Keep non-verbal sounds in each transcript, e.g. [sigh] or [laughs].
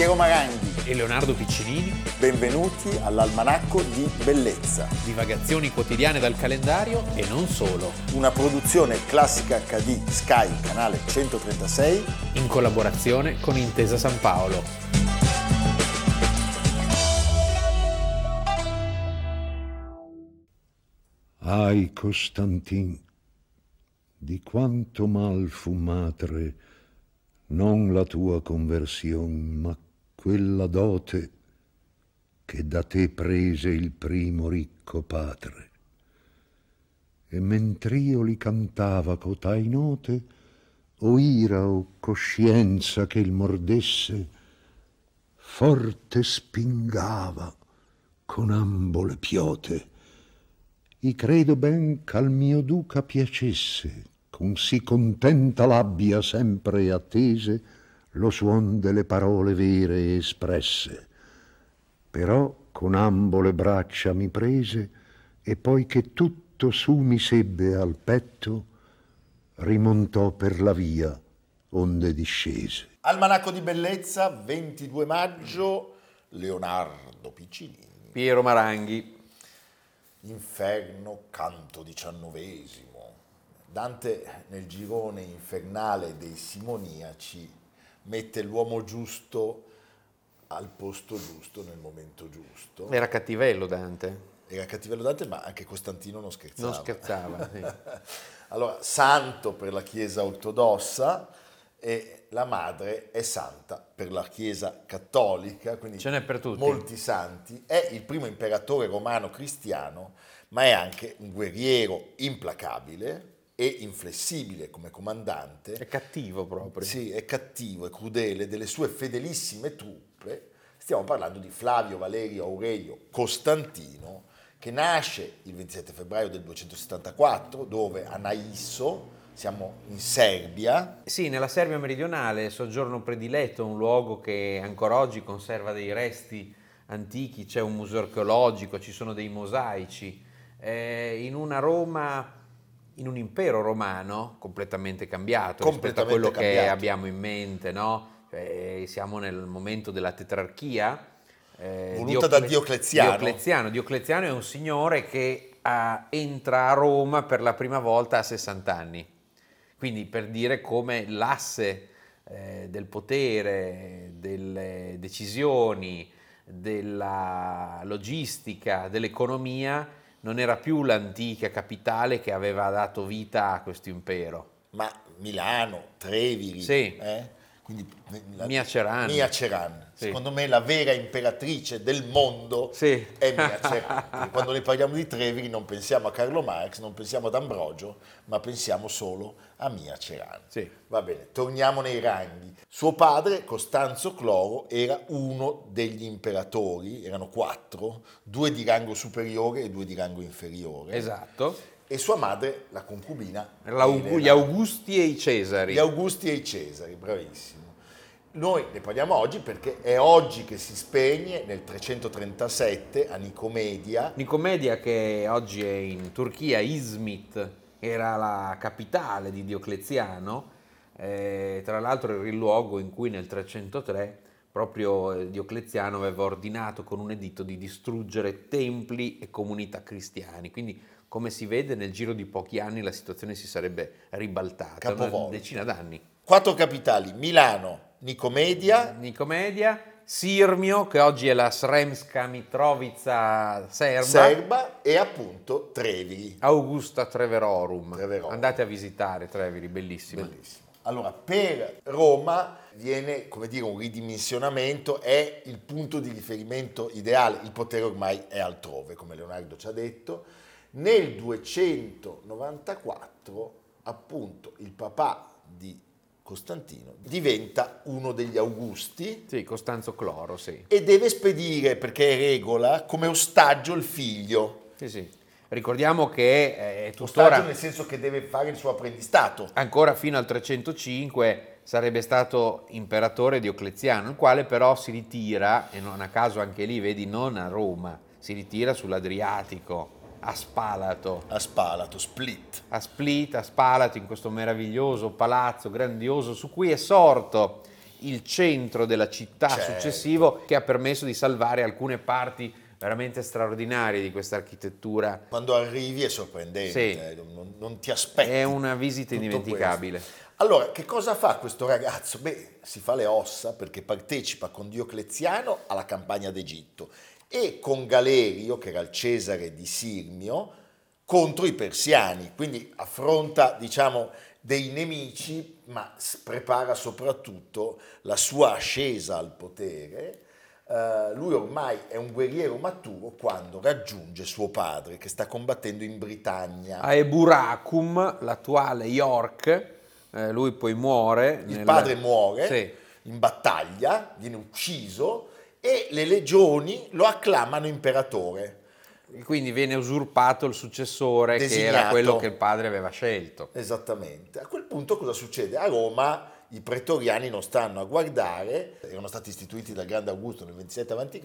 Piero Maranghi e Leonardo Piccinini. Benvenuti all'Almanacco di Bellezza. Divagazioni quotidiane dal calendario e non solo. Una produzione classica HD Sky, canale 136. In collaborazione con Intesa San Paolo. Ai Costantin, di quanto mal fu madre, non la tua conversione, ma quella dote che da te prese il primo ricco padre. E mentr'io li cantava cotai note, o ira o coscienza che il mordesse, forte spingava con ambo le piote. I credo ben ch'al mio duca piacesse, con sì contenta labbia sempre attese, lo suon delle parole vere espresse. Però con ambo le braccia mi prese e poi che tutto su mi sebbe al petto, rimontò per la via onde discese. Almanacco di bellezza, 22 maggio, Leonardo Piccinini. Piero Maranghi. Inferno, canto diciannovesimo. Dante nel girone infernale dei simoniaci mette l'uomo giusto al posto giusto nel momento giusto. Era cattivello Dante. Era cattivello Dante, ma anche Costantino non scherzava. Non scherzava, sì. [laughs] allora, santo per la Chiesa ortodossa e la madre è santa per la Chiesa cattolica, quindi Ce n'è per tutti. molti santi. È il primo imperatore romano cristiano, ma è anche un guerriero implacabile, e inflessibile come comandante. È cattivo proprio. Sì, è cattivo, è crudele, delle sue fedelissime truppe. Stiamo parlando di Flavio Valerio Aurelio Costantino, che nasce il 27 febbraio del 274, dove a Naisso, siamo in Serbia. Sì, nella Serbia meridionale, soggiorno prediletto, un luogo che ancora oggi conserva dei resti antichi, c'è un museo archeologico, ci sono dei mosaici. Eh, in una Roma in un impero romano completamente cambiato rispetto a quello cambiato. che abbiamo in mente, no? Cioè, siamo nel momento della tetrarchia. Eh, Voluta Diocle- da Diocleziano. Diocleziano. Diocleziano è un signore che ha, entra a Roma per la prima volta a 60 anni. Quindi per dire come l'asse eh, del potere, delle decisioni, della logistica, dell'economia non era più l'antica capitale che aveva dato vita a questo impero. Ma Milano, Treviri, sì. eh? Quindi, la, Mia Ceran. Mia Ceran. Sì. Secondo me la vera imperatrice del mondo sì. è Mia [laughs] Ceran. Quando ne parliamo di Treviri non pensiamo a Carlo Marx, non pensiamo ad Ambrogio, ma pensiamo solo a Mia Ceran. Sì. Va bene, torniamo nei ranghi. Suo padre, Costanzo Cloro, era uno degli imperatori, erano quattro, due di rango superiore e due di rango inferiore. Esatto e sua madre, la concubina. L'Aug- gli Augusti e i Cesari. Gli Augusti e i Cesari, bravissimo. Noi ne parliamo oggi perché è oggi che si spegne nel 337 a Nicomedia. Nicomedia che oggi è in Turchia, Izmit era la capitale di Diocleziano, eh, tra l'altro era il luogo in cui nel 303 proprio Diocleziano aveva ordinato con un editto di distruggere templi e comunità cristiani. Quindi come si vede nel giro di pochi anni la situazione si sarebbe ribaltata, Capovolta. una decina d'anni. Quattro capitali, Milano, Nicomedia, Nicomedia, Sirmio, che oggi è la Sremska Mitrovica serba, Serba e appunto Treviri. Augusta Treverorum. Treverorum. Andate a visitare Treviri, bellissimo. Bellissimo. Allora, per Roma viene, come dire, un ridimensionamento, è il punto di riferimento ideale, il potere ormai è altrove, come Leonardo ci ha detto. Nel 294, appunto, il papà di Costantino diventa uno degli Augusti. Sì, Costanzo Cloro, sì. E deve spedire, perché è regola, come ostaggio il figlio. Sì, sì. Ricordiamo che è tuttora... Ostaggio nel senso che deve fare il suo apprendistato. Ancora fino al 305 sarebbe stato imperatore Diocleziano, il quale però si ritira, e non a caso anche lì, vedi, non a Roma, si ritira sull'Adriatico a Spalato. A Spalato, Split. A Split, a Spalato, in questo meraviglioso palazzo grandioso su cui è sorto il centro della città Certo. successivo che ha permesso di salvare alcune parti veramente straordinarie di questa architettura. Quando arrivi è sorprendente, Sì. eh, non, non ti aspetti. È una visita indimenticabile. questo. Allora, che cosa fa questo ragazzo? Beh, si fa le ossa perché partecipa con Diocleziano alla campagna d'Egitto e con Galerio, che era il Cesare di Sirmio, contro i persiani. Quindi affronta, diciamo, dei nemici, ma prepara soprattutto la sua ascesa al potere. Eh, lui ormai è un guerriero maturo quando raggiunge suo padre che sta combattendo in Britannia. A Eburacum, l'attuale York, eh, lui poi muore. Il nel- padre muore Sì. in battaglia, viene ucciso e le legioni lo acclamano imperatore. Quindi viene usurpato il successore che era Designato. quello che il padre aveva scelto. Esattamente. A quel punto cosa succede? A Roma i pretoriani non stanno a guardare, erano stati istituiti dal grande Augusto nel 27 a.C.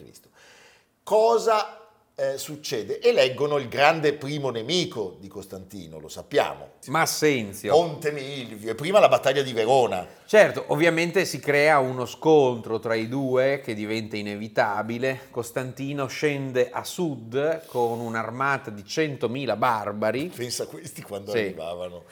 Cosa eh, succede? Eleggono il grande primo nemico di Costantino, lo sappiamo. Massenzio. Ponte Milvio e prima la battaglia di Verona. Certo, ovviamente si crea uno scontro tra i due che diventa inevitabile. Costantino scende a sud con un'armata di 100.000 barbari Pensa a questi quando Sì. arrivavano.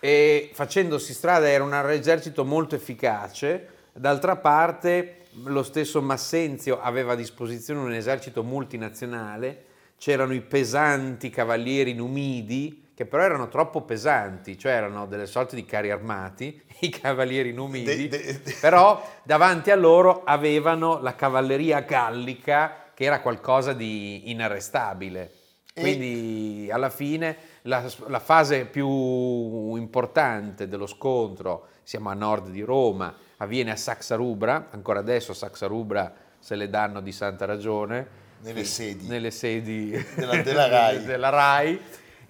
e facendosi strada era un esercito molto efficace. D'altra parte lo stesso Massenzio aveva a disposizione un esercito multinazionale, c'erano i pesanti cavalieri numidi che però erano troppo pesanti, cioè erano delle sorte di carri armati, [laughs] i cavalieri numidi, De- de- de- però davanti a loro avevano la cavalleria gallica che era qualcosa di inarrestabile. E- Quindi alla fine la, la fase più importante dello scontro, siamo a nord di Roma, avviene a Saxarubra, ancora adesso a Saxarubra se le danno di santa ragione, Nelle sedi. nelle sedi Della- della Rai. [laughs] della Rai,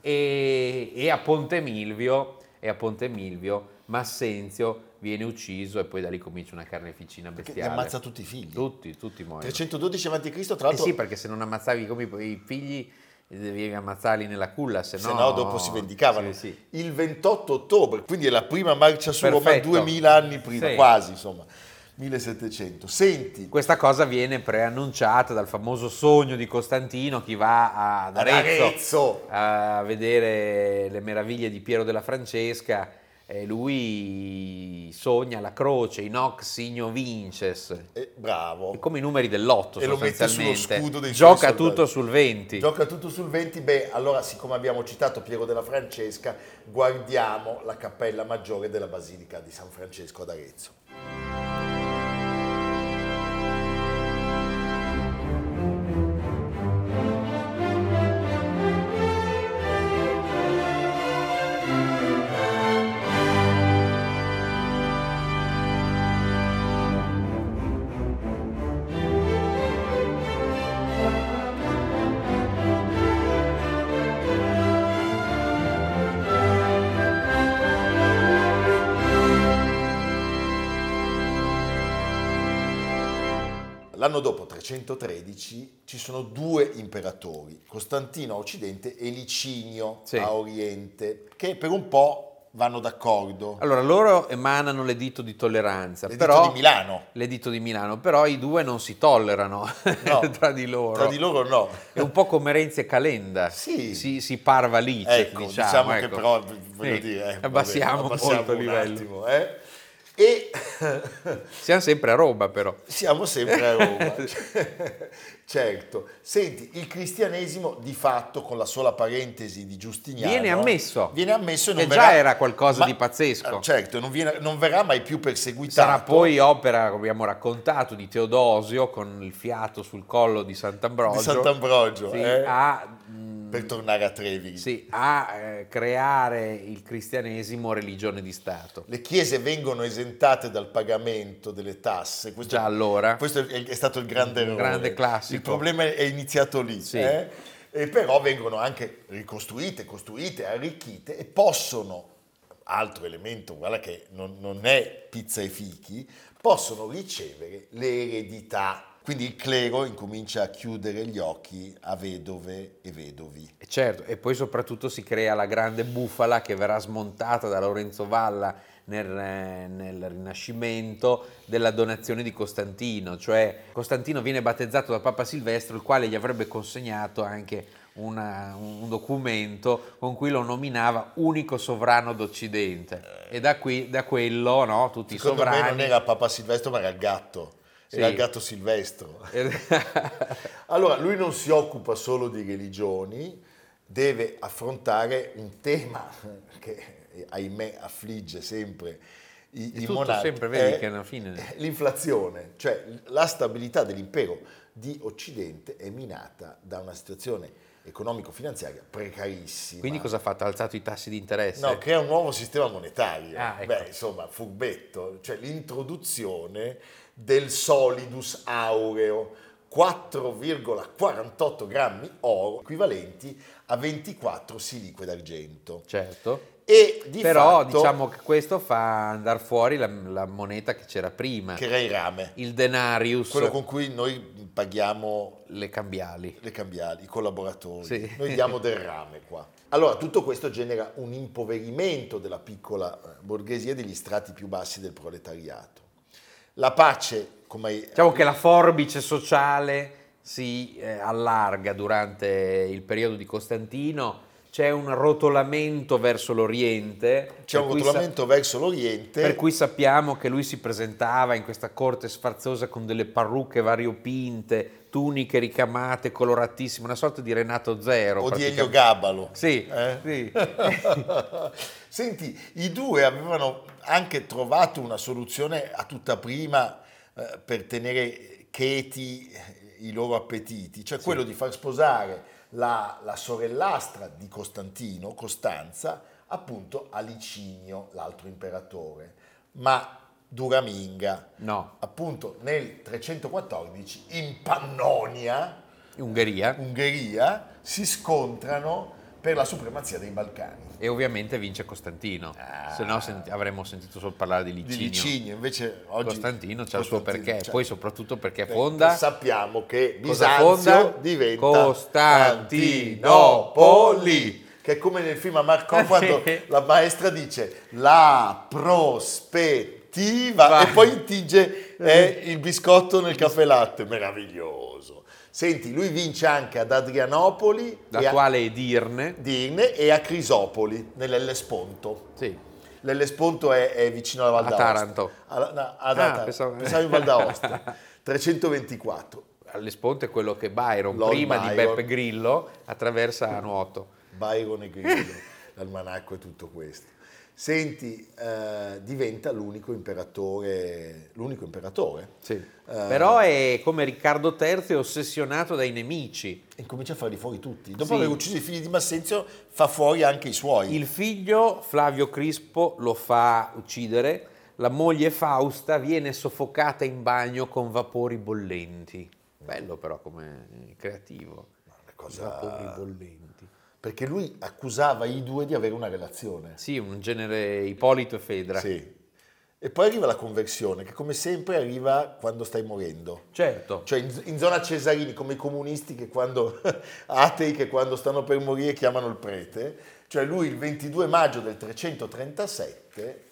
e, e a Ponte Milvio, e a Ponte Milvio Massenzio viene ucciso e poi da lì comincia una carneficina bestiale. ne ammazza tutti i figli. Tutti, tutti muoiono. 312 a.C. tra Eh l'altro, sì, perché se non ammazzavi come i figli eh, devi ammazzarli nella culla, se no... se no dopo si vendicavano. Sì, sì. Il 28 ottobre, quindi è la prima marcia su Roma Perfetto. 2000 anni prima, Sì. quasi insomma, 1700. Senti, Questa cosa viene preannunciata dal famoso sogno di Costantino, chi va Ad Arezzo, Arezzo. a vedere le meraviglie di Piero della Francesca, e lui sogna la croce, in hoc signo vinces, eh, bravo. È come i numeri dell'otto E lo mette sullo sostanzialmente. scudo dei suoi Gioca tutto sul 20. Gioca tutto sul 20, beh, allora siccome abbiamo citato Piero della Francesca, guardiamo la cappella maggiore della Basilica di San Francesco ad Arezzo. L'anno dopo, 313, ci sono due imperatori, Costantino a occidente e Licinio Sì. a oriente, che per un po' vanno d'accordo. Allora, loro emanano l'editto di tolleranza, L'editto però... di Milano. L'editto di Milano, però i due non si tollerano No, [laughs] tra di loro. Tra di loro no. È un po' come Renzi e Calenda, Sì. si, si parva lì, Ecco, diciamo, diciamo, che ecco. però, voglio Sì, dire, eh, vabbè, abbassiamo, abbassiamo molto il livello. attimo, eh. E Siamo sempre a Roma, però. siamo sempre a Roma. [laughs] certo. Senti, il cristianesimo di fatto, con la sola parentesi di Giustiniano, Viene ammesso. Viene ammesso e non Che verrà- già era qualcosa di pazzesco. eh, Certo, non, viene- non verrà mai più perseguitato. Sarà poi opera, come abbiamo raccontato, di Teodosio con il fiato sul collo di Sant'Ambrogio. di Sant'Ambrogio, Sì, eh, a, mh, per tornare a Trevi. sì, a, eh, creare il cristianesimo religione di Stato. Le chiese vengono esentate dal pagamento delle tasse. Questo, Già allora. questo è, è stato il grande errore. grande classico. Il problema è iniziato lì. Sì. eh? E però vengono anche ricostruite, costruite, arricchite e possono, altro elemento, guarda che non, non è pizza e fichi, possono ricevere l'eredità. Quindi il clero incomincia a chiudere gli occhi a vedove e vedovi. Certo, e poi soprattutto si crea la grande bufala che verrà smontata da Lorenzo Valla nel, nel, Rinascimento della donazione di Costantino, cioè Costantino viene battezzato da Papa Silvestro, il quale gli avrebbe consegnato anche una, un documento con cui lo nominava unico sovrano d'Occidente. E da, qui, da quello no, tutti Secondo i sovrani... me non era Papa Silvestro ma era il gatto. Sì. Era il gatto Silvestro. [laughs] [laughs] allora, lui non si occupa solo di religioni, deve affrontare un tema che ahimè affligge sempre i, i monarchi. sempre vedi che alla fine... L'inflazione, cioè la stabilità dell'impero di Occidente è minata da una situazione economico-finanziaria precarissima. Quindi cosa ha fatto? Ha alzato i tassi di interesse? No, crea un nuovo sistema monetario. Ah, ecco. Beh, insomma, furbetto, cioè l'introduzione del solidus aureo, 4,48 grammi oro, equivalenti a 24 silique d'argento. Certo. E di Però fatto, diciamo che questo fa andare fuori la, la, moneta che c'era prima. Che era il rame. Il denarius. Quello con cui noi paghiamo le cambiali. Le cambiali, i collaboratori. Sì. Noi diamo del rame qua. Allora, tutto questo genera un impoverimento della piccola eh, borghesia e degli strati più bassi del proletariato. La pace, come... Diciamo che la forbice sociale si eh, allarga durante il periodo di Costantino c'è un rotolamento verso l'Oriente. C'è un rotolamento sa- verso l'Oriente. Per cui sappiamo che lui si presentava in questa corte sfarzosa con delle parrucche variopinte, tuniche ricamate, coloratissime, una sorta di Renato Zero. O di Elio Gabalo. Sì, eh? sì. [laughs] Senti, i due avevano anche trovato una soluzione a tutta prima eh, per tenere cheti i loro appetiti, cioè sì. quello di far sposare la, la sorellastra di Costantino, Costanza, appunto a Licinio, l'altro imperatore. Ma Duraminga, no. appunto nel 314 in Pannonia, Ungheria. Ungheria si scontrano per la supremazia dei Balcani. E ovviamente vince Costantino, ah. se no senti, avremmo sentito solo parlare di Licinio. Di Licinio, invece oggi... Costantino c'ha il suo perché, cioè, poi soprattutto perché fonda... Sappiamo che Bisanzio diventa Costantinopoli, che è come nel film a Marco [laughs] quando la maestra dice la prospettiva e poi intinge eh, il biscotto nel caffè latte, meraviglioso. Senti, lui vince anche ad Adrianopoli, l'attuale Edirne. Dirne e a Crisopoli, nell'Ellesponto. Sì. L'Ellesponto è, è vicino alla Val d'Aosta. A Taranto. A, no, ad ah, pensavo... pensavo in Val d'Aosta. [laughs] 324. All'Esponto è quello che Byron, Lord prima Byron. di Beppe Grillo, attraversa a nuoto. Byron e Grillo, l'almanacco e tutto questo senti, eh, diventa l'unico imperatore. L'unico imperatore. Sì. Eh, Però è come Riccardo III, è ossessionato dai nemici. E comincia a farli fuori tutti. Dopo sì. aver ucciso i figli di Massenzio, fa fuori anche i suoi. Il figlio, Flavio Crispo, lo fa uccidere. La moglie Fausta viene soffocata in bagno con vapori bollenti. Bello però come creativo. Cosa... Vapori bollenti perché lui accusava i due di avere una relazione. Sì, un genere Ippolito e Fedra. Sì. E poi arriva la conversione, che come sempre arriva quando stai morendo. Certo. Cioè in, in zona Cesarini, come i comunisti che quando, [laughs] atei che quando stanno per morire chiamano il prete. Cioè lui il 22 maggio del 337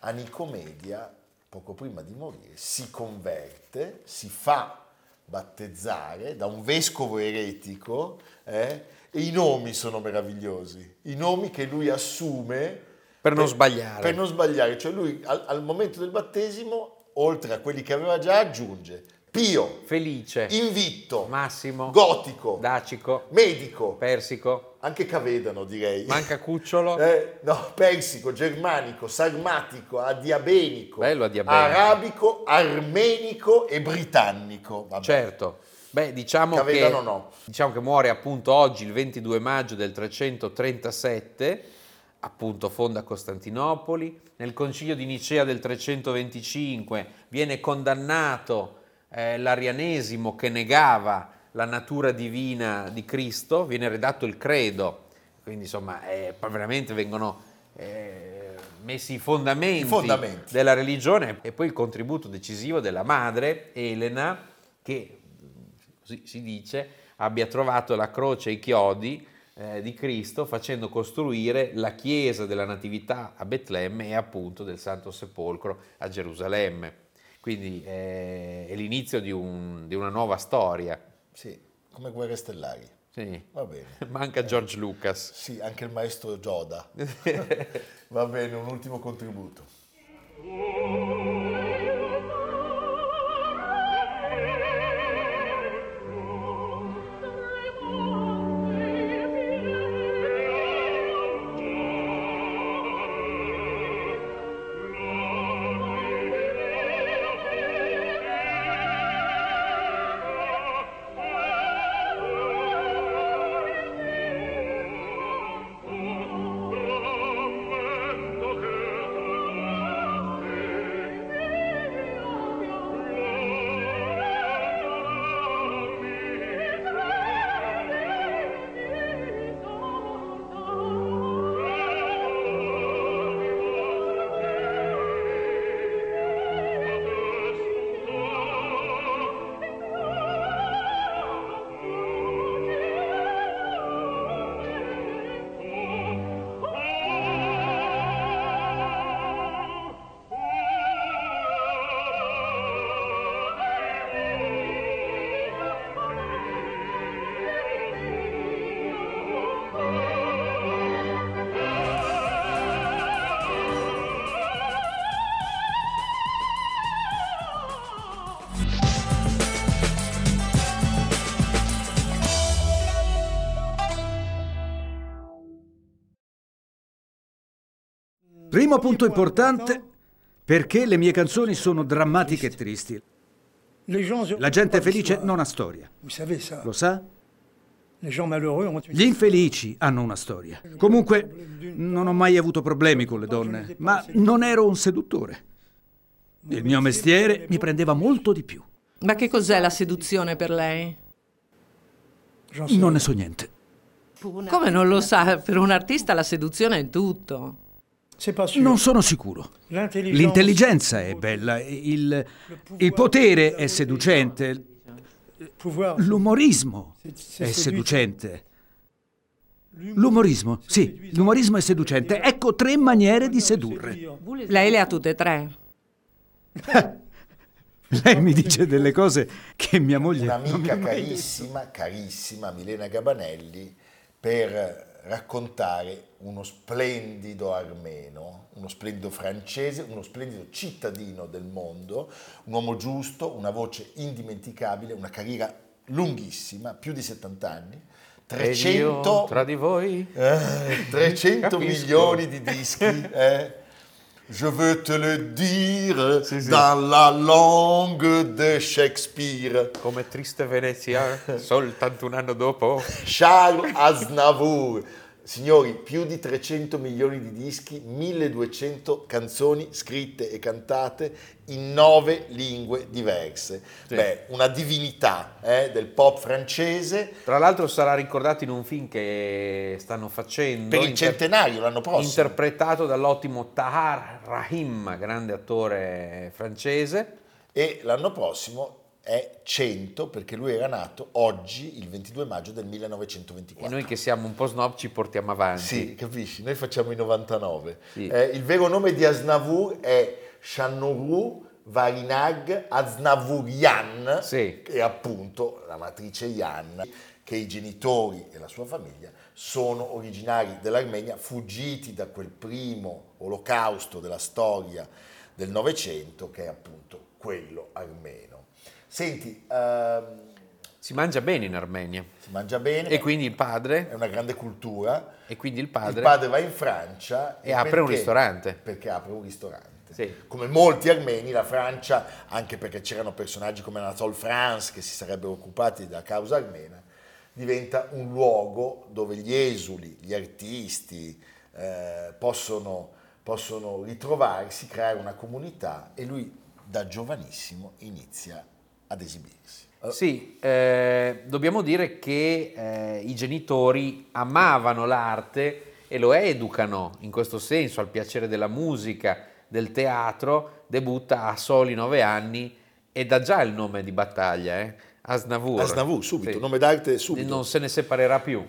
a Nicomedia, poco prima di morire, si converte, si fa battezzare da un vescovo eretico, eh, e i nomi sono meravigliosi, i nomi che lui assume per non sbagliare. Per non sbagliare, cioè lui al, al momento del battesimo, oltre a quelli che aveva già, aggiunge Pio, Felice, Invitto, Massimo, Gotico, Dacico, Medico, Persico, anche Cavedano direi. Manca Cucciolo. [laughs] Eh, no, Persico, Germanico, Sarmatico, Adiabenico, Bello Adiabenico. Arabico, Armenico e Britannico. Vabbè. Certo. Beh, diciamo che, no. diciamo che muore appunto oggi, il 22 maggio del 337, appunto fonda Costantinopoli. Nel concilio di Nicea del 325 viene condannato eh, l'arianesimo che negava la natura divina di Cristo, viene redatto il credo, quindi insomma eh, veramente vengono eh, messi i fondamenti, i fondamenti, della religione e poi il contributo decisivo della madre Elena che, si dice, abbia trovato la croce e i chiodi eh, di Cristo facendo costruire la chiesa della Natività a Betlemme e appunto del Santo Sepolcro a Gerusalemme. Quindi eh, è l'inizio di, un, di, una nuova storia. Sì, come Guerre Stellari. Sì. Va bene. [laughs] Manca George Lucas. Sì, anche il maestro Yoda. [laughs] Va bene, un ultimo contributo. Primo punto importante, perché le mie canzoni sono drammatiche e tristi. La gente felice non ha storia. Lo sa? Gli infelici hanno una storia. Comunque, non ho mai avuto problemi con le donne, ma non ero un seduttore. Il mio mestiere mi prendeva molto di più. Ma che cos'è la seduzione per lei? Non ne so niente. Come non lo sa? Per un artista la seduzione è tutto. Non sono sicuro. L'intelligenza è bella, il, il potere è seducente, l'umorismo è seducente. L'umorismo, sì, l'umorismo è seducente. Ecco tre maniere di sedurre. Lei le ha tutte e tre. [laughs] Lei mi dice delle cose che mia moglie... Un'amica carissima, carissima, Milena Gabanelli, per raccontare uno splendido armeno, uno splendido francese, uno splendido cittadino del mondo, un uomo giusto, una voce indimenticabile, una carriera lunghissima, più di 70 anni, 300, tra di voi eh, 300 [laughs] milioni di dischi. Eh. Je veux te le dire sì, sì. dans la langue de Shakespeare. Come triste Venezia, [laughs] soltanto un anno dopo. Charles Aznavour. Signori, più di 300 milioni di dischi, 1200 canzoni scritte e cantate in nove lingue diverse. Sì. Beh, una divinità eh, del pop francese. Tra l'altro sarà ricordato in un film che stanno facendo. Per il inter- centenario l'anno prossimo. Interpretato dall'ottimo Tahar Rahim, grande attore francese. E l'anno prossimo è 100 perché lui era nato oggi, il 22 maggio del 1924. E noi che siamo un po' snob ci portiamo avanti. Sì, capisci? Noi facciamo i 99. Sì. Eh, il vero nome di Asnavour è Shannuru Varinag Aznavourian, sì. che è appunto la matrice Yan, che i genitori e la sua famiglia sono originari dell'Armenia, fuggiti da quel primo olocausto della storia del Novecento, che è appunto quello armeno. Senti, ehm, si mangia bene in Armenia. Si mangia bene. E quindi il padre... È una grande cultura. E quindi il padre... Il padre va in Francia... E, e apre un ristorante. Perché apre un ristorante. Sì. Come molti armeni, la Francia, anche perché c'erano personaggi come Anatole France che si sarebbero occupati della causa armena, diventa un luogo dove gli esuli, gli artisti eh, possono, possono ritrovarsi, creare una comunità e lui da giovanissimo inizia a ad esibirsi. Sì, eh, dobbiamo dire che eh, i genitori amavano l'arte e lo educano in questo senso al piacere della musica, del teatro, debutta a soli nove anni E dà già il nome di battaglia, eh? Asnavour. Asnavour, subito, sì. nome d'arte subito. Non se ne separerà più.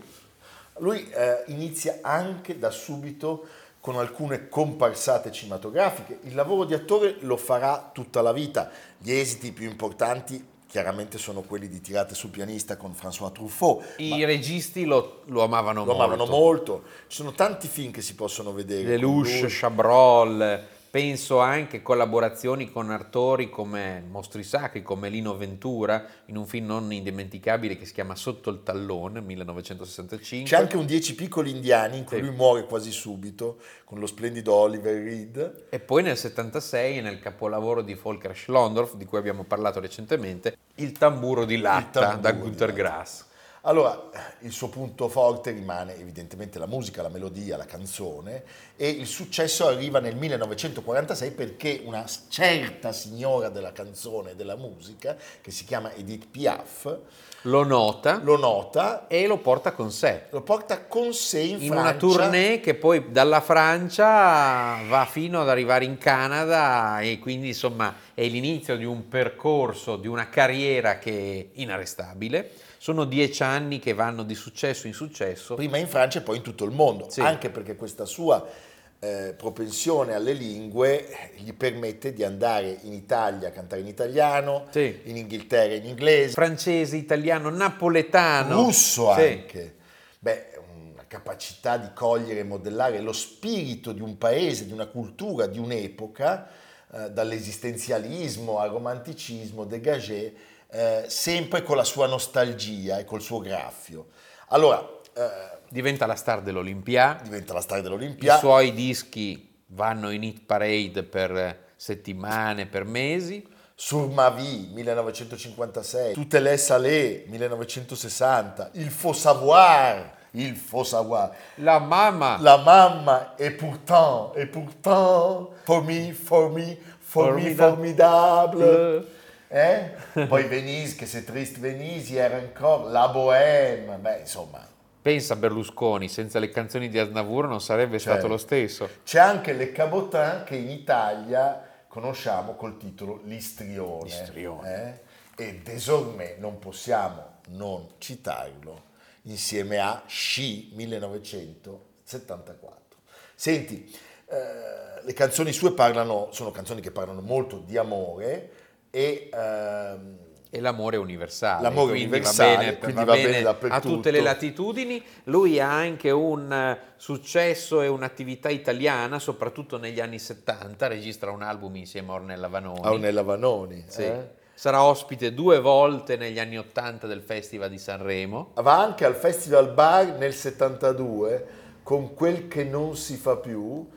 Lui eh, inizia anche da subito con alcune comparsate cinematografiche. Il lavoro di attore lo farà tutta la vita. Gli esiti più importanti chiaramente sono quelli di Tirate sul pianista con François Truffaut. I registi lo, lo amavano lo molto. Lo amavano molto. Ci sono tanti film che si possono vedere. Lelouch, Chabrol, Penso anche collaborazioni con attori come mostri sacri, come Lino Ventura, in un film non indimenticabile che si chiama Sotto il tallone, 1965. C'è anche un Dieci piccoli indiani in cui sì. lui muore quasi subito, con lo splendido Oliver Reed. E poi nel 76, nel capolavoro di Volker Schlondorf, di cui abbiamo parlato recentemente, Il tamburo di latta tamburo da Gunter Grass. Allora, il suo punto forte rimane evidentemente la musica, la melodia, la canzone e il successo arriva nel 1946 perché una certa signora della canzone e della musica, che si chiama Edith Piaf, lo nota, lo nota e lo porta con sé. Lo porta con sé in, in Francia. una tournée che poi dalla Francia va fino ad arrivare in Canada e quindi insomma è l'inizio di un percorso, di una carriera che è inarrestabile sono dieci anni che vanno di successo in successo. Prima in Francia e poi in tutto il mondo, sì. anche perché questa sua eh, propensione alle lingue gli permette di andare in Italia a cantare in italiano, sì. in Inghilterra in inglese. Francese, italiano, napoletano. Russo sì. anche. Beh, una capacità di cogliere e modellare lo spirito di un paese, di una cultura, di un'epoca, eh, dall'esistenzialismo al romanticismo, dégagé, eh, sempre con la sua nostalgia e col suo graffio. Allora, eh, diventa la star dell'Olimpia. Diventa la star dell'Olimpia. I suoi dischi vanno in hit parade per settimane, per mesi. Sur ma vie 1956, Tutte les salées 1960, Il faut savoir il faut savoir. La mamma. La mamma, et pourtant, et pourtant, for me, for me, for me, formidable. Eh? [laughs] Poi Venise, che se triste Venise, era ancora la Bohème, beh insomma. Pensa Berlusconi, senza le canzoni di Aznavour non sarebbe certo. stato lo stesso. C'è anche Le Cabotin che in Italia conosciamo col titolo L'Istrione. L'Istrione. Eh? E désormais non possiamo non citarlo insieme a Sci 1974. Senti, eh, le canzoni sue parlano, sono canzoni che parlano molto di amore, e, ehm, e l'amore universale, l'amore quindi universale, va bene, quindi va bene a tutte le latitudini. Lui ha anche un eh, successo e un'attività italiana, soprattutto negli anni 70, registra un album insieme a Ornella Vanoni. A Ornella Vanoni, sì. eh? Sarà ospite due volte negli anni 80 del Festival di Sanremo. Va anche al Festival Bar nel 72 con quel che non si fa più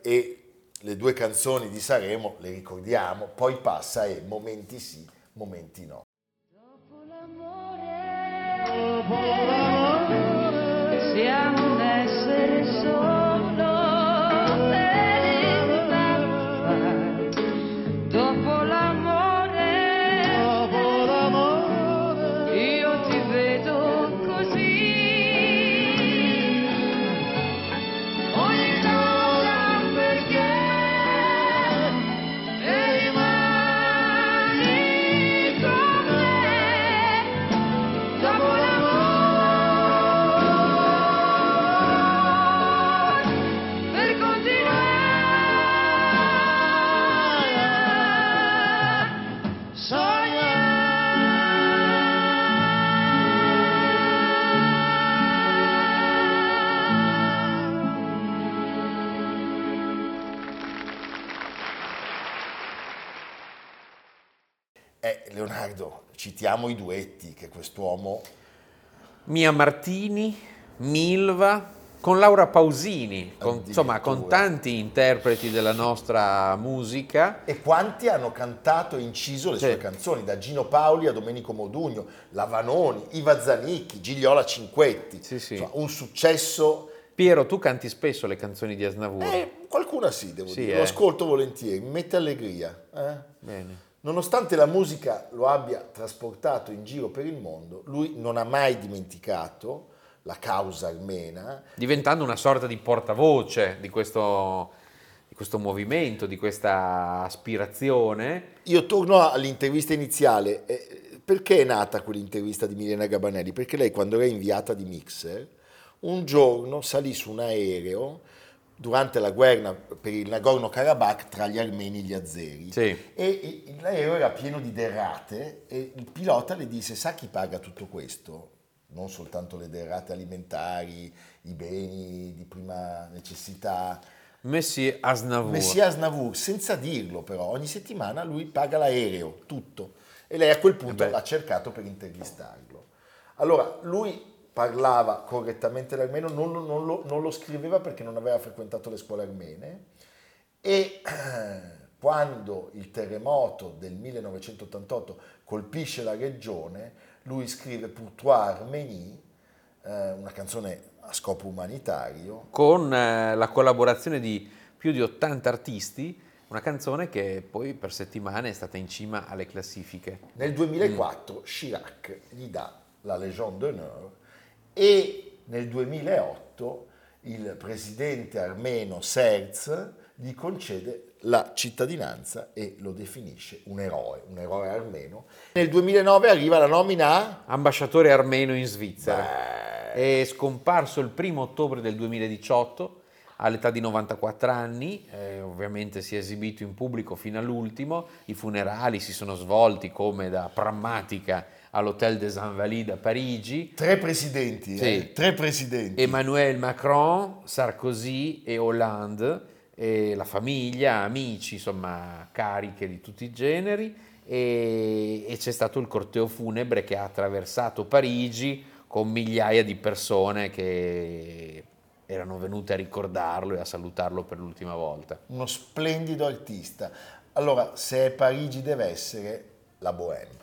e le due canzoni di Sanremo le ricordiamo, poi passa e momenti sì, momenti no. Dopo l'amore Leonardo, citiamo i duetti che quest'uomo... Mia Martini, Milva, con Laura Pausini, con, insomma con tanti interpreti della nostra musica. E quanti hanno cantato e inciso le sì. sue canzoni, da Gino Paoli a Domenico Modugno, Lavanoni, Iva Zanicchi, Gigliola Cinquetti. Sì, sì. Insomma, un successo... Piero, tu canti spesso le canzoni di Asnavour? Eh, qualcuna sì, devo dire, eh. lo ascolto volentieri, mi mette allegria. Eh? Bene. Nonostante la musica lo abbia trasportato in giro per il mondo, lui non ha mai dimenticato la causa armena. Diventando una sorta di portavoce di questo, di questo movimento, di questa aspirazione. Io torno all'intervista iniziale. Eh, perché è nata quell'intervista di Milena Gabanelli? Perché lei quando era inviata di Mixer, un giorno salì su un aereo durante la guerra per il Nagorno-Karabakh tra gli armeni e gli azeri. Sì. E l'aereo era pieno di derrate e il pilota le disse, sa chi paga tutto questo? Non soltanto le derrate alimentari, i beni di prima necessità. Messi Asnavour. Messi Asnavour, senza dirlo però, ogni settimana lui paga l'aereo, tutto. E lei a quel punto Eh beh. l'ha cercato per intervistarlo. Allora, lui parlava correttamente l'armeno, non, lo- non lo, non lo scriveva perché non aveva frequentato le scuole armene. E [clears throat] quando il terremoto del 1988 colpisce la regione, lui scrive Pourtois Arménie, eh, una canzone a scopo umanitario, con eh, la collaborazione di più di 80 artisti, una canzone che poi per settimane è stata in cima alle classifiche. Nel 2004 Chirac gli dà la Légion d'honneur e nel 2008 il presidente armeno Serz gli concede la cittadinanza e lo definisce un eroe, un eroe armeno. Nel 2009 arriva la nomina. Ambasciatore armeno in Svizzera. È scomparso il primo ottobre del 2018 all'età di 94 anni, eh, ovviamente si è esibito in pubblico fino all'ultimo, i funerali si sono svolti come da prammatica all'Hôtel des Invalides a Parigi, Tre presidenti, Sì. eh, tre presidenti. Emmanuel Macron, Sarkozy e Hollande, e la famiglia, amici, insomma, cariche di tutti i generi. E, e c'è stato il corteo funebre che ha attraversato Parigi con migliaia di persone che erano venute a ricordarlo e a salutarlo per l'ultima volta. Uno splendido artista. Allora, se Parigi deve essere la Bohème.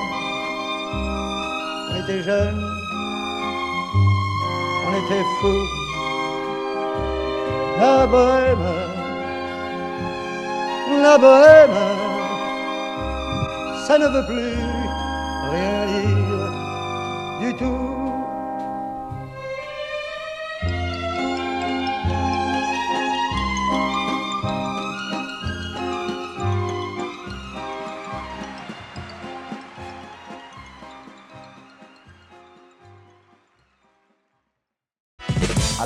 On était jeunes, on était fous. La bohème, la bohème, ça ne veut plus rien dire du tout.